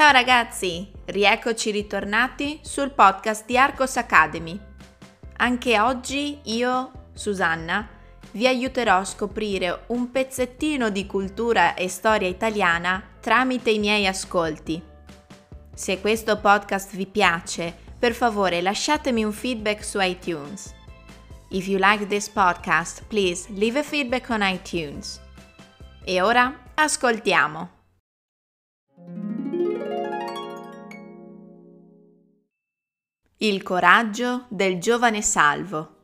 Ciao ragazzi, rieccoci ritornati sul podcast di Arcos Academy. Anche oggi io, Susanna, vi aiuterò a scoprire un pezzettino di cultura e storia italiana tramite i miei ascolti. Se questo podcast vi piace, per favore lasciatemi un feedback su iTunes. If you like this podcast, please leave a feedback on iTunes. E ora ascoltiamo. Il coraggio del giovane Salvo.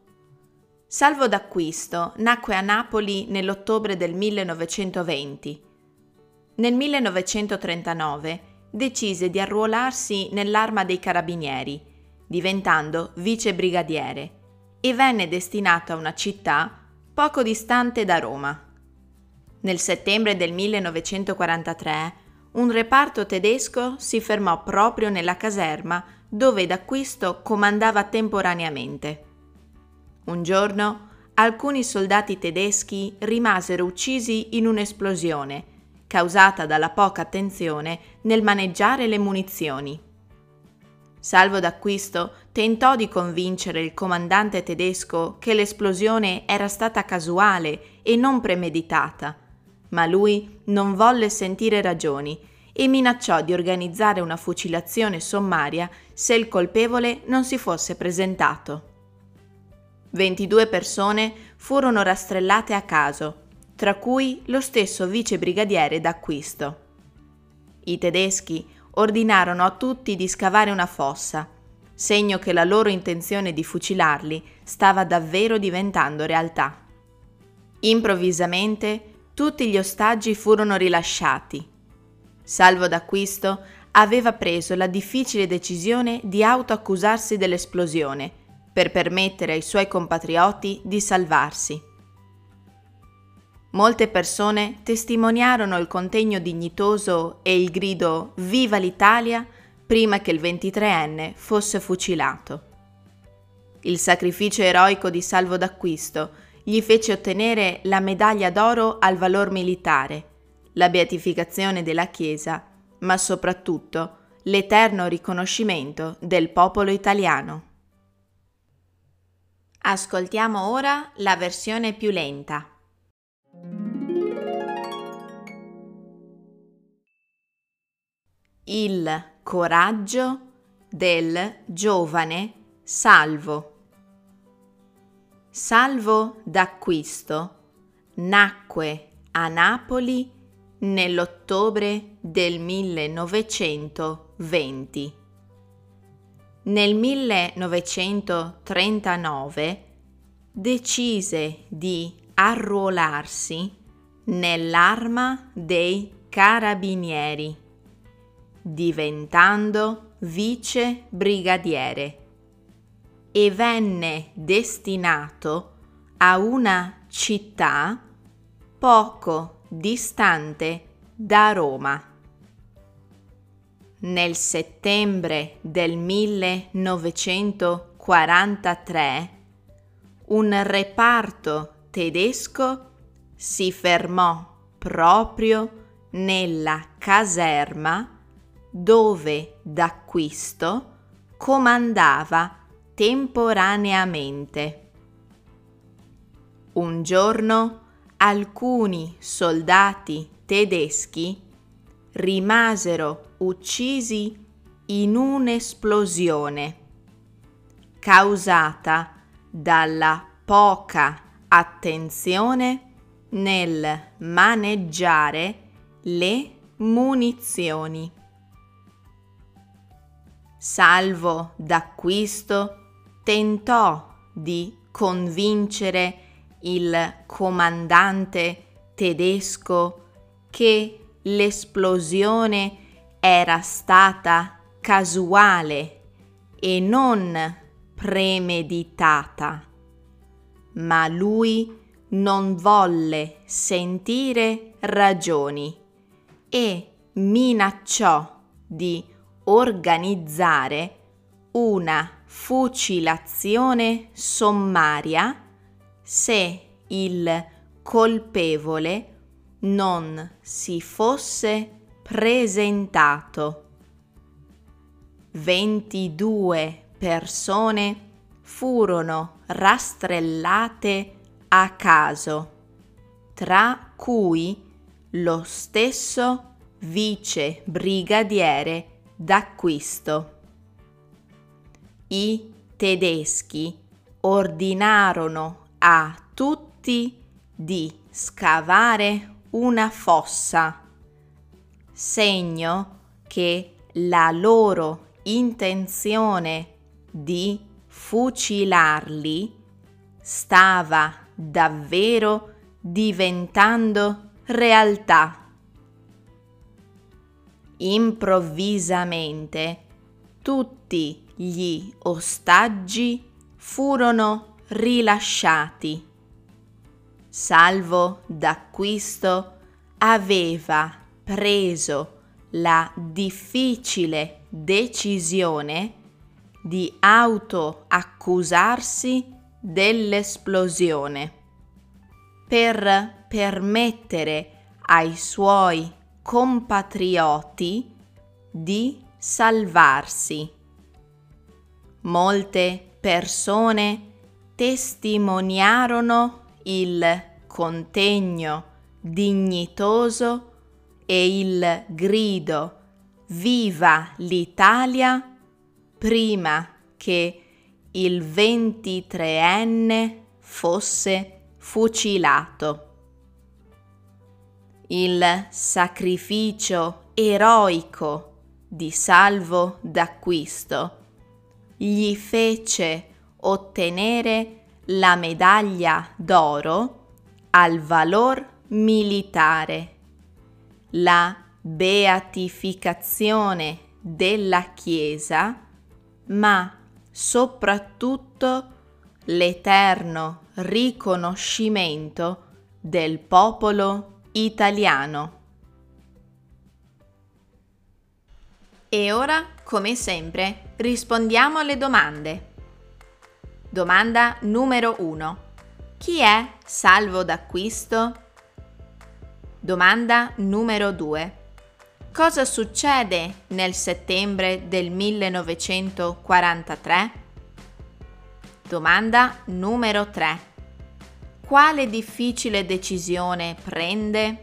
Salvo d'Acquisto nacque a Napoli nell'ottobre del 1920. Nel 1939 decise di arruolarsi nell'arma dei carabinieri, diventando vice brigadiere, e venne destinato a una città poco distante da Roma. Nel settembre del 1943 un reparto tedesco si fermò proprio nella caserma dove d'acquisto comandava temporaneamente. Un giorno alcuni soldati tedeschi rimasero uccisi in un'esplosione causata dalla poca attenzione nel maneggiare le munizioni. Salvo d'acquisto tentò di convincere il comandante tedesco che l'esplosione era stata casuale e non premeditata, ma lui non volle sentire ragioni e minacciò di organizzare una fucilazione sommaria se il colpevole non si fosse presentato. 22 persone furono rastrellate a caso, tra cui lo stesso vice brigadiere d'acquisto. I tedeschi ordinarono a tutti di scavare una fossa, segno che la loro intenzione di fucilarli stava davvero diventando realtà. Improvvisamente tutti gli ostaggi furono rilasciati Salvo d'acquisto aveva preso la difficile decisione di autoaccusarsi dell'esplosione per permettere ai suoi compatrioti di salvarsi. Molte persone testimoniarono il contegno dignitoso e il grido Viva l'Italia prima che il 23enne fosse fucilato. Il sacrificio eroico di Salvo d'Acquisto gli fece ottenere la medaglia d'oro al valor militare la beatificazione della Chiesa, ma soprattutto l'eterno riconoscimento del popolo italiano. Ascoltiamo ora la versione più lenta. Il coraggio del giovane Salvo. Salvo d'acquisto nacque a Napoli nell'ottobre del 1920. Nel 1939 decise di arruolarsi nell'arma dei carabinieri, diventando vice brigadiere e venne destinato a una città poco distante da Roma. Nel settembre del 1943 un reparto tedesco si fermò proprio nella caserma dove d'acquisto comandava temporaneamente. Un giorno alcuni soldati tedeschi rimasero uccisi in un'esplosione causata dalla poca attenzione nel maneggiare le munizioni. Salvo d'acquisto tentò di convincere il comandante tedesco che l'esplosione era stata casuale e non premeditata, ma lui non volle sentire ragioni e minacciò di organizzare una fucilazione sommaria se il colpevole non si fosse presentato. 22 persone furono rastrellate a caso, tra cui lo stesso vice brigadiere d'acquisto. I tedeschi ordinarono a tutti di scavare una fossa, segno che la loro intenzione di fucilarli stava davvero diventando realtà. Improvvisamente tutti gli ostaggi furono rilasciati. Salvo d'acquisto aveva preso la difficile decisione di autoaccusarsi dell'esplosione per permettere ai suoi compatrioti di salvarsi. Molte persone testimoniarono il contegno dignitoso e il grido Viva l'Italia prima che il 23enne fosse fucilato. Il sacrificio eroico di Salvo d'acquisto gli fece ottenere la medaglia d'oro al valor militare, la beatificazione della Chiesa, ma soprattutto l'eterno riconoscimento del popolo italiano. E ora, come sempre, rispondiamo alle domande. Domanda numero 1. Chi è Salvo d'acquisto? Domanda numero 2. Cosa succede nel settembre del 1943? Domanda numero 3. Quale difficile decisione prende?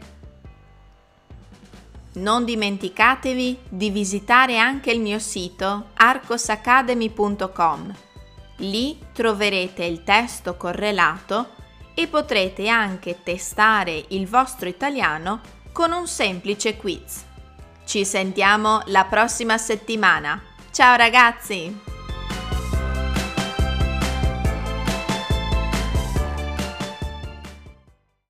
Non dimenticatevi di visitare anche il mio sito arcosacademy.com. Lì troverete il testo correlato e potrete anche testare il vostro italiano con un semplice quiz. Ci sentiamo la prossima settimana. Ciao ragazzi!